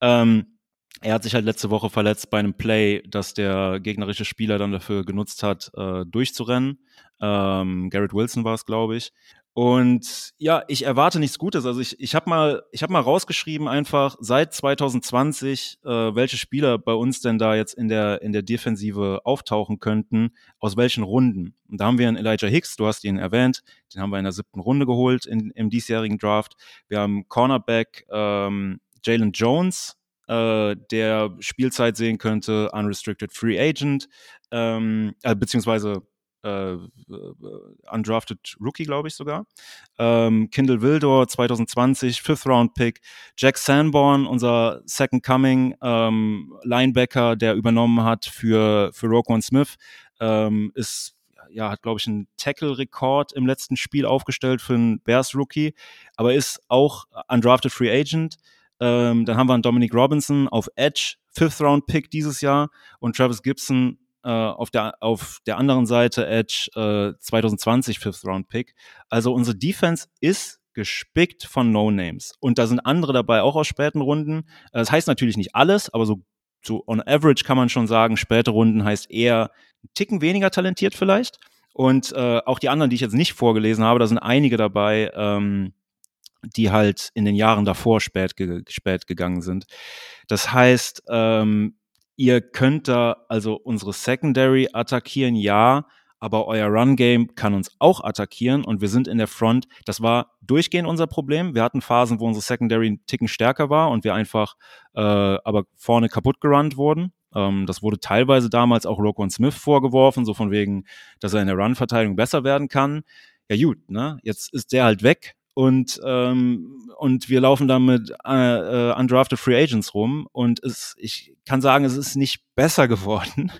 Ähm, er hat sich halt letzte Woche verletzt bei einem Play, das der gegnerische Spieler dann dafür genutzt hat, äh, durchzurennen. Ähm, Garrett Wilson war es, glaube ich. Und ja, ich erwarte nichts Gutes. Also ich, ich habe mal, ich habe mal rausgeschrieben einfach seit 2020, äh, welche Spieler bei uns denn da jetzt in der in der Defensive auftauchen könnten, aus welchen Runden. Und da haben wir einen Elijah Hicks, du hast ihn erwähnt, den haben wir in der siebten Runde geholt in, im diesjährigen Draft. Wir haben Cornerback ähm, Jalen Jones, äh, der Spielzeit sehen könnte, unrestricted free agent, ähm, äh, beziehungsweise äh, undrafted Rookie, glaube ich sogar. Ähm, Kindle Wildor 2020, Fifth Round Pick. Jack Sanborn, unser Second Coming ähm, Linebacker, der übernommen hat für, für Roquan Smith, ähm, ist ja, hat, glaube ich, einen Tackle-Rekord im letzten Spiel aufgestellt für einen Bears-Rookie, aber ist auch undrafted Free Agent. Ähm, dann haben wir einen Dominic Robinson auf Edge, Fifth-Round-Pick dieses Jahr und Travis Gibson äh, auf, der, auf der anderen Seite Edge äh, 2020 Fifth Round Pick. Also unsere Defense ist gespickt von No-Names. Und da sind andere dabei, auch aus späten Runden. Äh, das heißt natürlich nicht alles, aber so, so on average kann man schon sagen, späte Runden heißt eher ein Ticken weniger talentiert vielleicht. Und äh, auch die anderen, die ich jetzt nicht vorgelesen habe, da sind einige dabei, ähm, die halt in den Jahren davor spät, ge spät gegangen sind. Das heißt, ähm, ihr könnt da also unsere Secondary attackieren, ja, aber euer Run-Game kann uns auch attackieren und wir sind in der Front. Das war durchgehend unser Problem. Wir hatten Phasen, wo unsere Secondary einen Ticken stärker war und wir einfach äh, aber vorne kaputt gerannt wurden. Ähm, das wurde teilweise damals auch Roquan Smith vorgeworfen, so von wegen, dass er in der Run-Verteidigung besser werden kann. Ja gut, ne? Jetzt ist der halt weg und, ähm, und wir laufen da mit äh, äh, undrafted Free Agents rum und es, ich kann sagen, es ist nicht besser geworden.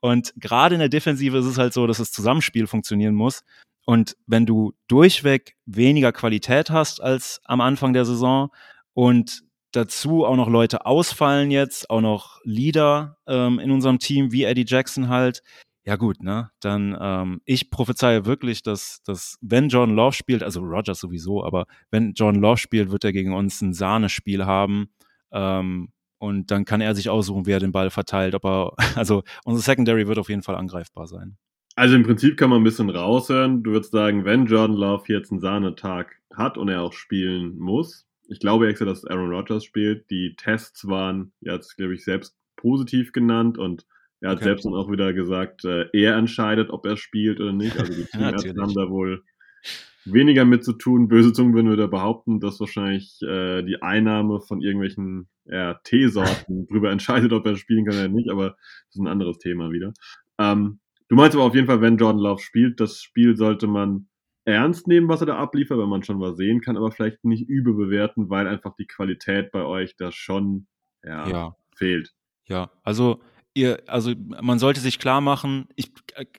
Und gerade in der Defensive ist es halt so, dass das Zusammenspiel funktionieren muss. Und wenn du durchweg weniger Qualität hast als am Anfang der Saison und dazu auch noch Leute ausfallen jetzt, auch noch Leader ähm, in unserem Team wie Eddie Jackson halt, ja gut, ne? Dann ähm, ich prophezeie wirklich, dass, dass wenn John Love spielt, also Rogers sowieso, aber wenn John Love spielt, wird er gegen uns ein Sahnespiel haben. Ähm, und dann kann er sich aussuchen, wer den Ball verteilt. Ob er, also unsere Secondary wird auf jeden Fall angreifbar sein. Also im Prinzip kann man ein bisschen raushören. Du würdest sagen, wenn Jordan Love jetzt einen Sahnetag hat und er auch spielen muss, ich glaube extra, dass Aaron Rodgers spielt. Die Tests waren jetzt, glaube ich, selbst positiv genannt und er hat okay. selbst dann auch wieder gesagt, äh, er entscheidet, ob er spielt oder nicht. Also die Teamärzte haben da wohl weniger mit zu tun. Böse Zungen würden wir da behaupten, dass wahrscheinlich äh, die Einnahme von irgendwelchen ja, Teesorten darüber entscheidet, ob er spielen kann oder nicht, aber das ist ein anderes Thema wieder. Ähm, du meinst aber auf jeden Fall, wenn Jordan Love spielt, das Spiel sollte man ernst nehmen, was er da abliefert, wenn man schon was sehen kann, aber vielleicht nicht übel bewerten, weil einfach die Qualität bei euch da schon ja, ja. fehlt. Ja, also ihr, also man sollte sich klar machen, ich,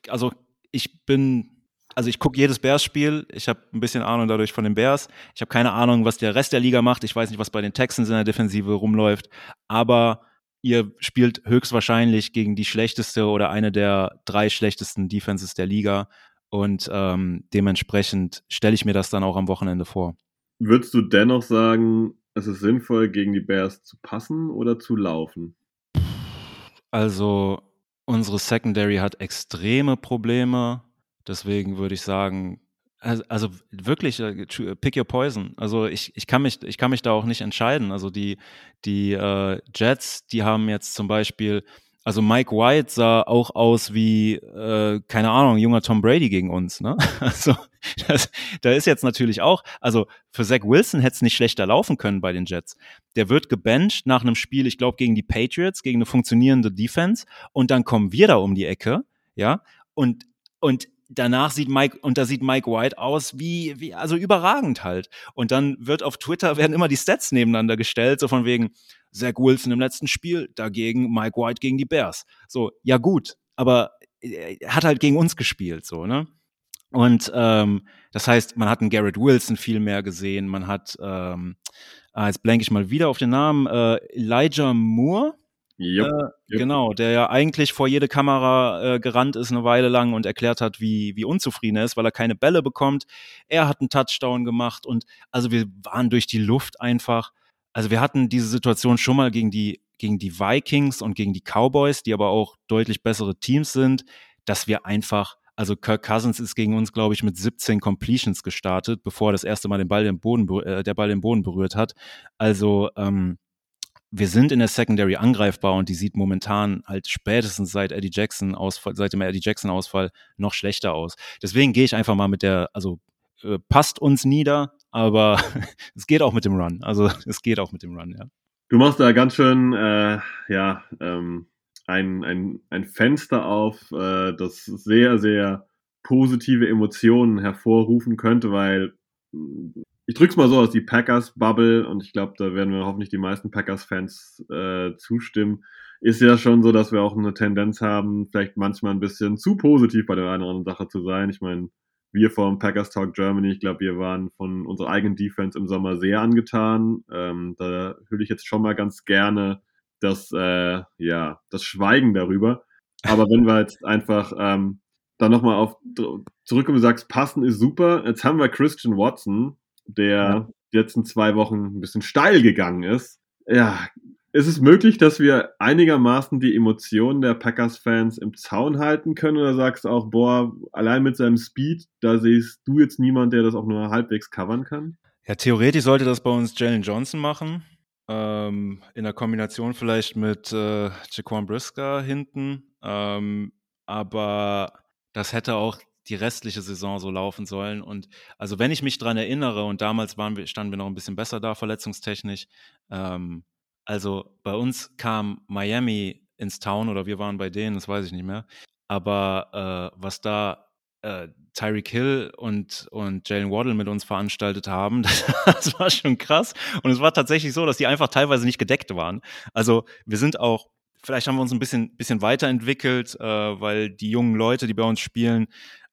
also ich bin, also ich gucke jedes Bears-Spiel, ich habe ein bisschen Ahnung dadurch von den Bears, ich habe keine Ahnung, was der Rest der Liga macht, ich weiß nicht, was bei den Texans in der Defensive rumläuft, aber ihr spielt höchstwahrscheinlich gegen die schlechteste oder eine der drei schlechtesten Defenses der Liga. Und ähm, dementsprechend stelle ich mir das dann auch am Wochenende vor. Würdest du dennoch sagen, es ist sinnvoll, gegen die Bears zu passen oder zu laufen? Also unsere Secondary hat extreme Probleme. Deswegen würde ich sagen, also, wirklich, äh, pick your poison. Also ich, ich, kann mich, ich kann mich da auch nicht entscheiden. Also die, die äh, Jets, die haben jetzt zum Beispiel also Mike White sah auch aus wie, äh, keine Ahnung, junger Tom Brady gegen uns. Ne? Also das, da ist jetzt natürlich auch, also für Zach Wilson hätte es nicht schlechter laufen können bei den Jets. Der wird gebencht nach einem Spiel, ich glaube, gegen die Patriots, gegen eine funktionierende Defense. Und dann kommen wir da um die Ecke, ja. Und, und danach sieht Mike, und da sieht Mike White aus wie, wie, also überragend halt. Und dann wird auf Twitter werden immer die Stats nebeneinander gestellt, so von wegen Zach Wilson im letzten Spiel, dagegen Mike White gegen die Bears. So, ja gut, aber er hat halt gegen uns gespielt, so, ne? Und ähm, das heißt, man hat einen Garrett Wilson viel mehr gesehen, man hat, ähm, ah, jetzt blenke ich mal wieder auf den Namen, äh, Elijah Moore, Yep, äh, yep. Genau, der ja eigentlich vor jede Kamera äh, gerannt ist eine Weile lang und erklärt hat, wie, wie unzufrieden er ist, weil er keine Bälle bekommt. Er hat einen Touchdown gemacht und also wir waren durch die Luft einfach. Also wir hatten diese Situation schon mal gegen die, gegen die Vikings und gegen die Cowboys, die aber auch deutlich bessere Teams sind, dass wir einfach also Kirk Cousins ist gegen uns, glaube ich, mit 17 Completions gestartet, bevor er das erste Mal den Ball den Boden, äh, der Ball den Boden berührt hat. Also ähm, wir sind in der Secondary angreifbar und die sieht momentan halt spätestens seit Eddie Jackson Ausfall, seit dem Eddie Jackson Ausfall noch schlechter aus. Deswegen gehe ich einfach mal mit der, also äh, passt uns nieder, aber es geht auch mit dem Run. Also es geht auch mit dem Run, ja. Du machst da ganz schön, äh, ja, ähm, ein, ein, ein Fenster auf, äh, das sehr, sehr positive Emotionen hervorrufen könnte, weil ich drück's mal so aus, die Packers-Bubble, und ich glaube, da werden wir hoffentlich die meisten Packers-Fans äh, zustimmen, ist ja schon so, dass wir auch eine Tendenz haben, vielleicht manchmal ein bisschen zu positiv bei der einen oder anderen Sache zu sein. Ich meine, wir vom Packers Talk Germany, ich glaube, wir waren von unserer eigenen Defense im Sommer sehr angetan. Ähm, da hülle ich jetzt schon mal ganz gerne das, äh, ja, das Schweigen darüber. Aber wenn wir jetzt einfach ähm, dann nochmal auf zurückkommen und sagst, passen ist super. Jetzt haben wir Christian Watson, der ja. die letzten zwei Wochen ein bisschen steil gegangen ist. Ja, ist es möglich, dass wir einigermaßen die Emotionen der Packers-Fans im Zaun halten können? Oder sagst du auch, boah, allein mit seinem Speed, da siehst du jetzt niemand, der das auch nur halbwegs covern kann? Ja, theoretisch sollte das bei uns Jalen Johnson machen. ähm, in der Kombination vielleicht mit äh, Jaquan Brisker hinten. Ähm, aber das hätte auch die restliche Saison so laufen sollen. Und also wenn ich mich dran erinnere, und damals waren wir, standen wir noch ein bisschen besser da, verletzungstechnisch. Ähm, also bei uns kam Miami ins Town oder wir waren bei denen, das weiß ich nicht mehr. Aber äh, was da äh, Tyreek Hill und, und Jalen Waddle mit uns veranstaltet haben, das, war schon krass. Und es war tatsächlich so, dass die einfach teilweise nicht gedeckt waren. Also wir sind auch, vielleicht haben wir uns ein bisschen, bisschen weiterentwickelt, äh, weil die jungen Leute, die bei uns spielen,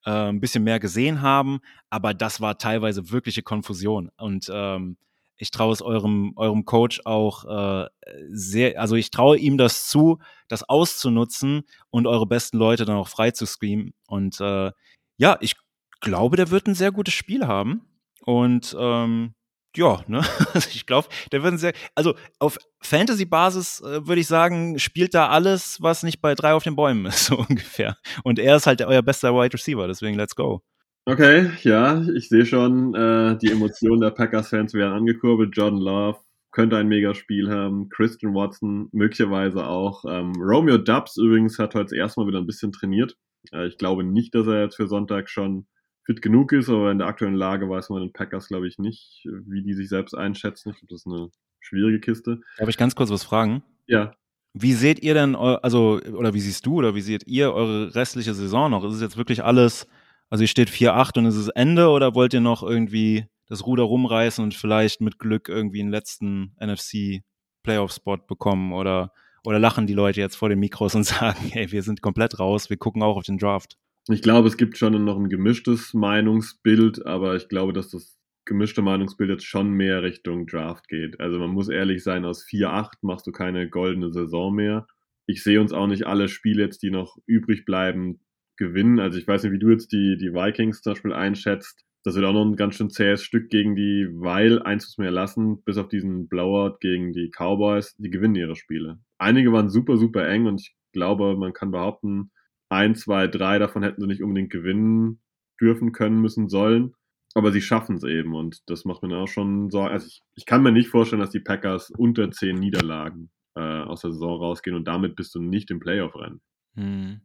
äh, ein bisschen mehr gesehen haben. Aber das war teilweise wirkliche Konfusion. Und ähm, ich traue es eurem, eurem Coach auch äh, sehr, also ich traue ihm das zu, das auszunutzen und eure besten Leute dann auch frei zu screamen. Und äh, ja, ich glaube, der wird ein sehr gutes Spiel haben. Und ähm, ja, ne? Also ich glaube, der wird ein sehr, also auf Fantasy-Basis äh, würde ich sagen, spielt da alles, was nicht bei drei auf den Bäumen ist, so ungefähr. Und er ist halt euer bester Wide Receiver, deswegen let's go. Okay, ja, ich sehe schon, äh, die Emotionen der Packers-Fans werden angekurbelt. Jordan Love könnte ein Megaspiel haben. Christian Watson möglicherweise auch. Ähm, Romeo Dubs übrigens hat heute erstmal wieder ein bisschen trainiert. Äh, ich glaube nicht, dass er jetzt für Sonntag schon fit genug ist, aber in der aktuellen Lage weiß man den Packers, glaube ich, nicht, wie die sich selbst einschätzen. Ich glaube, das ist eine schwierige Kiste. Darf ich ganz kurz was fragen? Ja. Wie seht ihr denn, also, oder wie siehst du oder wie seht ihr eure restliche Saison noch? Ist es jetzt wirklich alles also ihr steht 4-8 und es ist Ende oder wollt ihr noch irgendwie das Ruder rumreißen und vielleicht mit Glück irgendwie einen letzten NFC Playoff-Spot bekommen oder, oder lachen die Leute jetzt vor den Mikros und sagen, hey, wir sind komplett raus, wir gucken auch auf den Draft? Ich glaube, es gibt schon noch ein gemischtes Meinungsbild, aber ich glaube, dass das gemischte Meinungsbild jetzt schon mehr Richtung Draft geht. Also man muss ehrlich sein, aus 4-8 machst du keine goldene Saison mehr. Ich sehe uns auch nicht alle Spiele jetzt, die noch übrig bleiben, gewinnen. Also ich weiß nicht, wie du jetzt die, die Vikings zum Beispiel einschätzt. Das wird auch noch ein ganz schön zähes Stück gegen die, weil, eins muss man lassen, bis auf diesen Blowout gegen die Cowboys, die gewinnen ihre Spiele. Einige waren super, super eng und ich glaube, man kann behaupten, ein, zwei, drei davon hätten sie nicht unbedingt gewinnen dürfen, können, müssen, sollen. Aber sie schaffen es eben und das macht mir auch schon so. Also ich, ich kann mir nicht vorstellen, dass die Packers unter zehn Niederlagen äh, aus der Saison rausgehen und damit bist du nicht im Playoff-Rennen. Hm.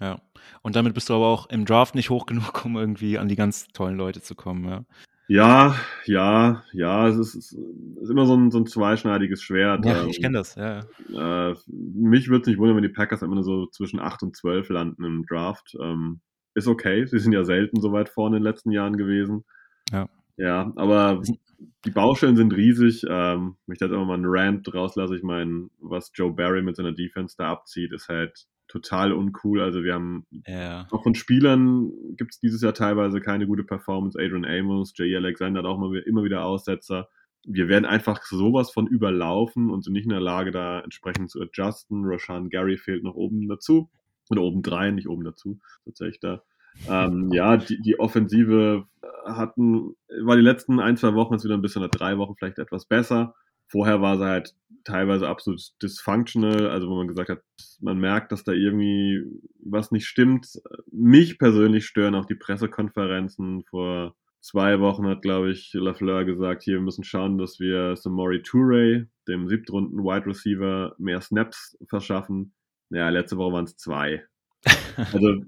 Ja. Und damit bist du aber auch im Draft nicht hoch genug, um irgendwie an die ganz tollen Leute zu kommen, ja. Ja, ja, ja, es ist, es ist immer so ein, so ein zweischneidiges Schwert. Ja, ich kenne das, ja. Äh, mich würde es nicht wundern, wenn die Packers immer nur so zwischen 8 und 12 landen im Draft. Ähm, ist okay, sie sind ja selten so weit vorne in den letzten Jahren gewesen. Ja. Ja, aber die Baustellen sind riesig. Ähm, ich möchte jetzt immer mal einen Rant rauslassen. Ich meine, was Joe Barry mit seiner Defense da abzieht, ist halt total uncool. Also wir haben ja. auch von Spielern gibt es dieses Jahr teilweise keine gute Performance. Adrian Amos, Jay Alexander hat auch immer, immer wieder Aussetzer. Wir werden einfach sowas von überlaufen und sind nicht in der Lage, da entsprechend zu adjusten. Roshan Gary fehlt noch oben dazu. Oder oben drei, nicht oben dazu, tatsächlich da. Ähm, ja, die, die Offensive hatten, war die letzten ein, zwei Wochen jetzt wieder ein bisschen, oder drei Wochen vielleicht etwas besser. Vorher war sie halt teilweise absolut dysfunctional, also wo man gesagt hat, man merkt, dass da irgendwie was nicht stimmt. Mich persönlich stören auch die Pressekonferenzen. Vor zwei Wochen hat, glaube ich, Lafleur gesagt, hier, wir müssen schauen, dass wir Samori Toure, dem siebtrunden Wide Receiver, mehr Snaps verschaffen. Ja, letzte Woche waren es zwei. Also,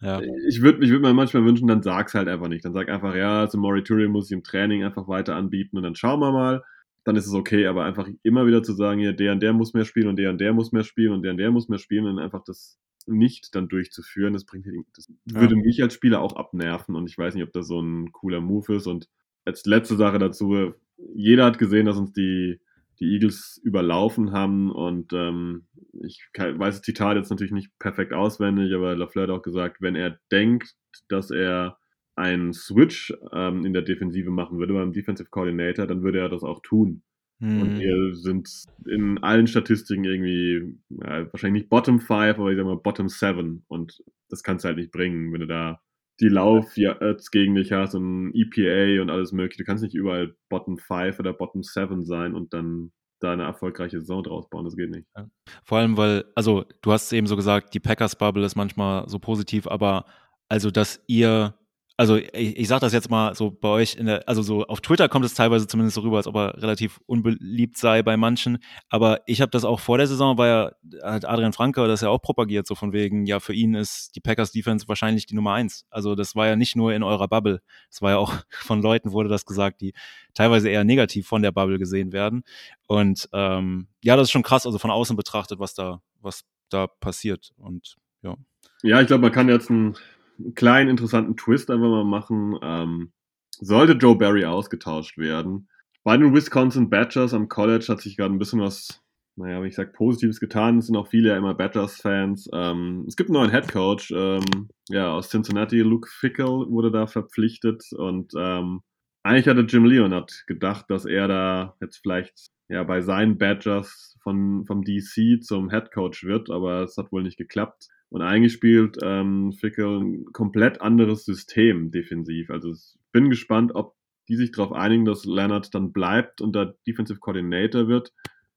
ja. ich würde ich würd mir manchmal wünschen, dann sag's halt einfach nicht. Dann sag einfach, ja, Samori Toure muss ich im Training einfach weiter anbieten und dann schauen wir mal dann ist es okay, aber einfach immer wieder zu sagen, ja, der und der muss mehr spielen und der und der muss mehr spielen und der und der muss mehr spielen und einfach das nicht dann durchzuführen, das bringt das würde ja. mich als Spieler auch abnerven und ich weiß nicht, ob das so ein cooler Move ist und als letzte Sache dazu, jeder hat gesehen, dass uns die, die Eagles überlaufen haben und ähm, ich weiß das Zitat jetzt natürlich nicht perfekt auswendig, aber Lafleur hat auch gesagt, wenn er denkt, dass er einen Switch ähm, in der Defensive machen würde beim Defensive Coordinator, dann würde er das auch tun. Mhm. Und wir sind in allen Statistiken irgendwie, ja, wahrscheinlich nicht Bottom 5, aber ich sag mal Bottom 7. Und das kannst du halt nicht bringen, wenn du da die Lauf jetzt gegen dich hast und EPA und alles mögliche. Du kannst nicht überall Bottom 5 oder Bottom 7 sein und dann da eine erfolgreiche Saison draus bauen. Das geht nicht. Ja. Vor allem, weil, also du hast eben so gesagt, die Packers-Bubble ist manchmal so positiv, aber also, dass ihr also ich, ich sage das jetzt mal so bei euch, in der, also so auf Twitter kommt es teilweise zumindest so rüber, als ob er relativ unbeliebt sei bei manchen. Aber ich habe das auch vor der Saison, weil ja hat Adrian Franke das ja auch propagiert, so von wegen, ja, für ihn ist die Packers Defense wahrscheinlich die Nummer eins. Also das war ja nicht nur in eurer Bubble, das war ja auch von Leuten wurde das gesagt, die teilweise eher negativ von der Bubble gesehen werden. Und ähm, ja, das ist schon krass, also von außen betrachtet, was da, was da passiert. Und ja. Ja, ich glaube, man kann jetzt ein einen kleinen interessanten Twist einfach mal machen. Ähm, sollte Joe Barry ausgetauscht werden. Bei den Wisconsin Badgers am College hat sich gerade ein bisschen was, naja, wie ich sage, Positives getan. Es sind auch viele ja immer Badgers-Fans. Ähm, es gibt einen neuen Head Coach, ähm, ja, aus Cincinnati. Luke Fickle wurde da verpflichtet und ähm, eigentlich hatte Jim Leonard gedacht, dass er da jetzt vielleicht ja bei seinen Badgers von, vom DC zum Head Coach wird, aber es hat wohl nicht geklappt. Und eigentlich spielt ähm, Fickel ein komplett anderes System defensiv. Also ich bin gespannt, ob die sich darauf einigen, dass Leonard dann bleibt und da Defensive Coordinator wird,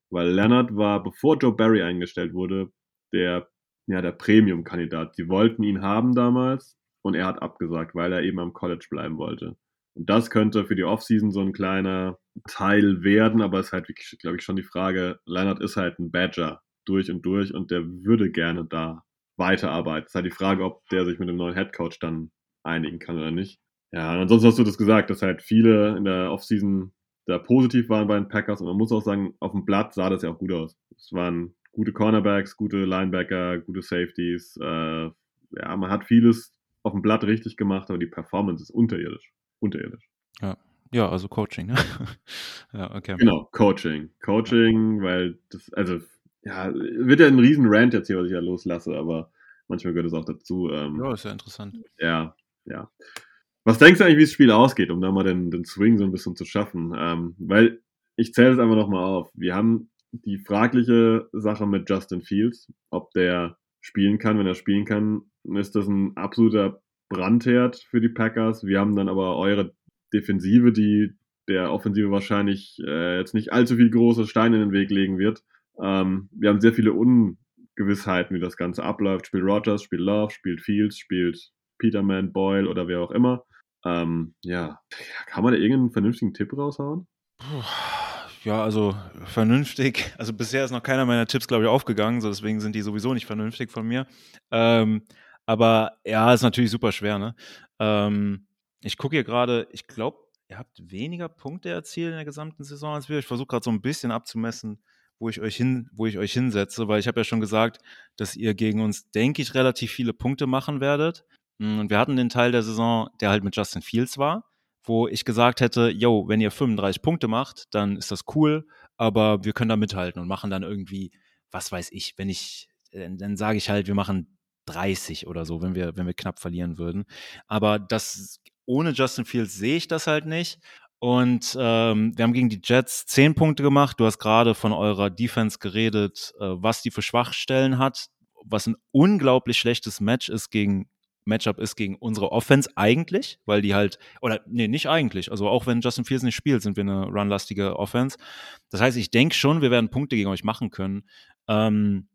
weil Leonard war, bevor Joe Barry eingestellt wurde, der, ja, der Premium-Kandidat. Sie wollten ihn haben damals und er hat abgesagt, weil er eben am College bleiben wollte. Und das könnte für die Offseason so ein kleiner Teil werden, aber es ist halt, glaube ich, schon die Frage, Leonard ist halt ein Badger durch und durch und der würde gerne da weiterarbeitet. Es ist halt die Frage, ob der sich mit dem neuen Headcoach dann einigen kann oder nicht. Ja, und ansonsten hast du das gesagt, dass halt viele in der Offseason da positiv waren bei den Packers und man muss auch sagen, auf dem Blatt sah das ja auch gut aus. Es waren gute Cornerbacks, gute Linebacker, gute Safeties. Äh, ja, man hat vieles auf dem Blatt richtig gemacht, aber die Performance ist unterirdisch. Unterirdisch. Ja, ja also Coaching. Ne? ja, okay. Genau, Coaching. Coaching, weil das, also ja, wird ja ein riesen Rant jetzt hier, was ich ja loslasse, aber manchmal gehört es auch dazu. Ähm, ja, ist ja interessant. Ja, ja. Was denkst du eigentlich, wie das Spiel ausgeht, um da mal den, den Swing so ein bisschen zu schaffen? Ähm, weil ich zähle es einfach nochmal auf. Wir haben die fragliche Sache mit Justin Fields, ob der spielen kann. Wenn er spielen kann, ist das ein absoluter Brandherd für die Packers. Wir haben dann aber eure Defensive, die der Offensive wahrscheinlich äh, jetzt nicht allzu viel große Steine in den Weg legen wird. Ähm, wir haben sehr viele Ungewissheiten, wie das Ganze abläuft. Spielt Rogers, spielt Love, spielt Fields, spielt Peterman, Boyle oder wer auch immer. Ähm, ja, kann man da irgendeinen vernünftigen Tipp raushauen? Ja, also vernünftig. Also bisher ist noch keiner meiner Tipps, glaube ich, aufgegangen, so deswegen sind die sowieso nicht vernünftig von mir. Ähm, aber ja, ist natürlich super schwer, ne? Ähm, ich gucke hier gerade, ich glaube, ihr habt weniger Punkte erzielt in der gesamten Saison als wir. Ich versuche gerade so ein bisschen abzumessen, wo ich euch hin, wo ich euch hinsetze, weil ich habe ja schon gesagt, dass ihr gegen uns, denke ich, relativ viele Punkte machen werdet. Hm, und wir hatten den Teil der Saison, der halt mit Justin Fields war, wo ich gesagt hätte, yo, wenn ihr 35 Punkte macht, dann ist das cool, aber wir können da mithalten und machen dann irgendwie, was weiß ich, wenn ich, dann, dann sage ich halt, wir machen 30 oder so, wenn wir, wenn wir knapp verlieren würden. Aber das ohne Justin Fields sehe ich das halt nicht. Und ähm, wir haben gegen die Jets zehn Punkte gemacht. Du hast gerade von eurer Defense geredet, äh, was die für Schwachstellen hat, was ein unglaublich schlechtes Match ist gegen Matchup ist gegen unsere Offense eigentlich, weil die halt, oder nee, nicht eigentlich. Also auch wenn Justin Fields nicht spielt, sind wir eine runlastige Offense. Das heißt, ich denke schon, wir werden Punkte gegen euch machen können. Ähm,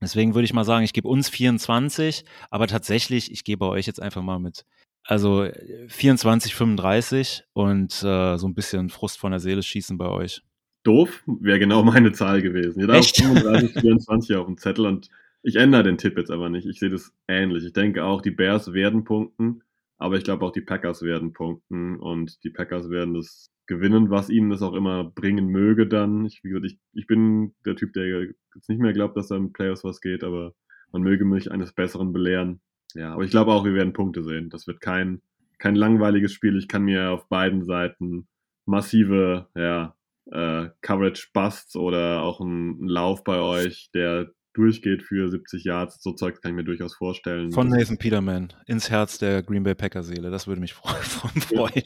deswegen würde ich mal sagen, ich gebe uns 24, aber tatsächlich, ich gebe euch jetzt einfach mal mit also 24, 35 und äh, so ein bisschen Frust von der Seele schießen bei euch. Doof, wäre genau meine Zahl gewesen. Ihr Echt? 35, 24 auf dem Zettel und ich ändere den Tipp jetzt aber nicht. Ich sehe das ähnlich. Ich denke auch, die Bears werden punkten, aber ich glaube auch, die Packers werden punkten und die Packers werden das gewinnen, was ihnen das auch immer bringen möge dann. Ich, wie gesagt, ich, ich bin der Typ, der jetzt nicht mehr glaubt, dass da im Playoffs was geht, aber man möge mich eines Besseren belehren. Ja, aber ich glaube auch, wir werden Punkte sehen. Das wird kein, kein langweiliges Spiel. Ich kann mir auf beiden Seiten massive ja, äh, Coverage-Busts oder auch einen Lauf bei euch, der durchgeht für 70 Yards. So Zeug kann ich mir durchaus vorstellen. Von Nathan Peterman ins Herz der Green Bay Packer-Seele. Das würde mich freuen.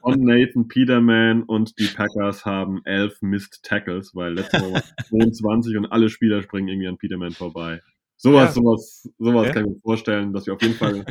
Von Nathan Peterman und die Packers haben elf Missed Tackles, weil letztes Mal war 22 und alle Spieler springen irgendwie an Peterman vorbei. Sowas, ja. sowas, sowas ja. kann ich mir vorstellen, dass wir auf jeden Fall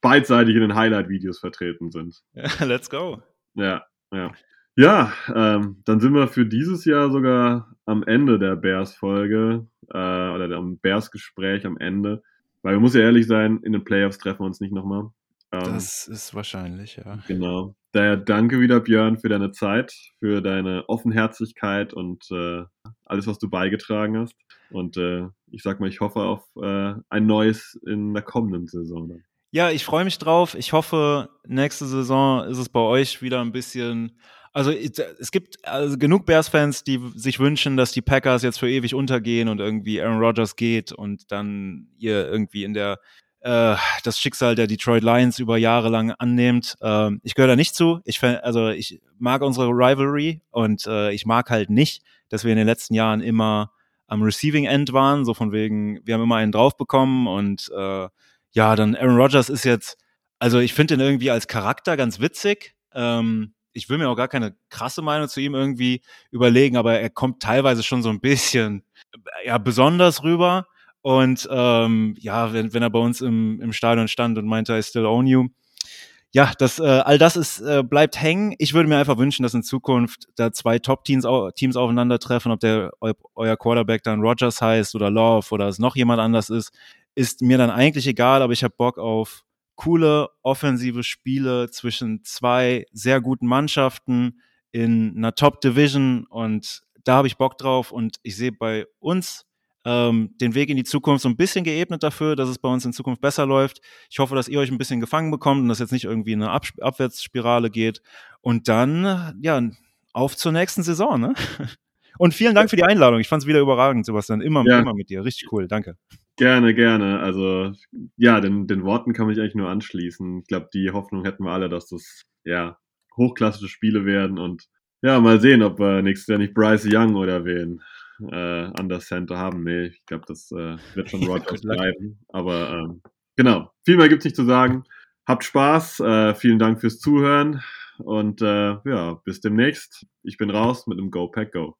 beidseitig in den Highlight-Videos vertreten sind. Ja, let's go. Ja, ja. Ja, ähm, dann sind wir für dieses Jahr sogar am Ende der Bears-Folge äh, oder am Bears-Gespräch am Ende. Weil wir muss ja ehrlich sein, in den Playoffs treffen wir uns nicht nochmal. Ähm, das ist wahrscheinlich, ja. Genau. Daher danke wieder, Björn, für deine Zeit, für deine Offenherzigkeit und äh, alles, was du beigetragen hast. Und äh, ich sag mal, ich hoffe auf äh, ein neues in der kommenden Saison. Ja, ich freue mich drauf. Ich hoffe, nächste Saison ist es bei euch wieder ein bisschen. Also es gibt also genug Bears-Fans, die sich wünschen, dass die Packers jetzt für ewig untergehen und irgendwie Aaron Rodgers geht und dann ihr irgendwie in der äh, das Schicksal der Detroit Lions über Jahre lang annehmt. Ähm, ich gehöre da nicht zu. Ich also ich mag unsere Rivalry und äh, ich mag halt nicht, dass wir in den letzten Jahren immer am Receiving End waren, so von wegen, wir haben immer einen drauf bekommen und äh, ja, dann Aaron Rodgers ist jetzt, also ich finde ihn irgendwie als Charakter ganz witzig. Ähm, ich will mir auch gar keine krasse Meinung zu ihm irgendwie überlegen, aber er kommt teilweise schon so ein bisschen ja besonders rüber. Und ähm, ja, wenn, wenn er bei uns im, im Stadion stand und meinte, I still own you. Ja, das, äh, all das ist, äh, bleibt hängen. Ich würde mir einfach wünschen, dass in Zukunft da zwei Top-Teams Teams aufeinandertreffen, ob der ob euer Quarterback dann Rogers heißt oder Love oder es noch jemand anders ist ist mir dann eigentlich egal, aber ich habe Bock auf coole offensive Spiele zwischen zwei sehr guten Mannschaften in einer Top Division und da habe ich Bock drauf und ich sehe bei uns ähm, den Weg in die Zukunft so ein bisschen geebnet dafür, dass es bei uns in Zukunft besser läuft. Ich hoffe, dass ihr euch ein bisschen gefangen bekommt und dass jetzt nicht irgendwie in eine Ab Abwärtsspirale geht und dann ja auf zur nächsten Saison. Ne? Und vielen Dank für die Einladung. Ich fand es wieder überragend, Sebastian. Immer, ja. immer mit dir. Richtig cool. Danke. Gerne, gerne. Also ja, den, den Worten kann ich eigentlich nur anschließen. Ich glaube, die Hoffnung hätten wir alle, dass das ja hochklassische Spiele werden und ja, mal sehen, ob wir nächstes Jahr nicht Bryce Young oder wen äh, an der Center haben. Nee, ich glaube, das äh, wird schon Rodgers bleiben. Aber ähm, genau, viel mehr gibt es nicht zu sagen. Habt Spaß, äh, vielen Dank fürs Zuhören und äh, ja, bis demnächst. Ich bin raus mit einem Go Pack Go.